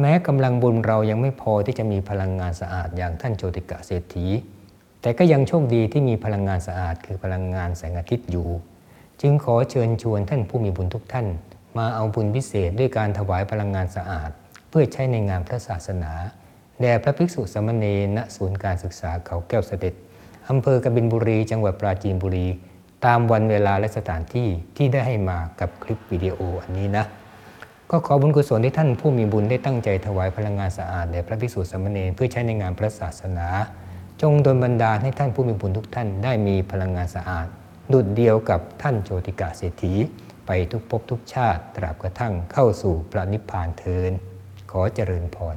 แม้กำลังบุญเรายังไม่พอที่จะมีพลังงานสะอาดอย่างท่านโจติกะเศรษฐี แต่ก็ยังโชคดีที่มีพลังงานสะอาดคือพลังงานแสงอาทิตย์อยู่ จึงขอเชิญชวนท่านผู้มีบุญทุกท่าน มาเอาบุญพิเศษด้วยการถวายพลังงานสะอาด เพื่อใช้ในงานพระศาสนาแด่พระภิกษุสมเณรณศูนย์การศึกษาเขาแก้วเสด็จอำเภอกบินบุรี จังหวัดปราจีนบุรี ตามวันเวลาและสถานที่ที่ได้ให้มากับคลิปวิดีโออันนี้นะ ก็ขอบุญกุศลที่ท่านผู้มีบุญได้ตั้งใจถวายพลังงานสะอาดแด่พระภิกษุสามเณรเพื่อใช้ในงานพระศาสนา จงดลบันดาลให้ท่านผู้มีบุญทุกท่านได้มีพลังงานสะอาด ดุดเดียวกับท่านโจติกาเศรษฐีไปทุกภพทุกชาติตราบกระทั่งเข้าสู่พระนิพพานเทินขอเจริญพร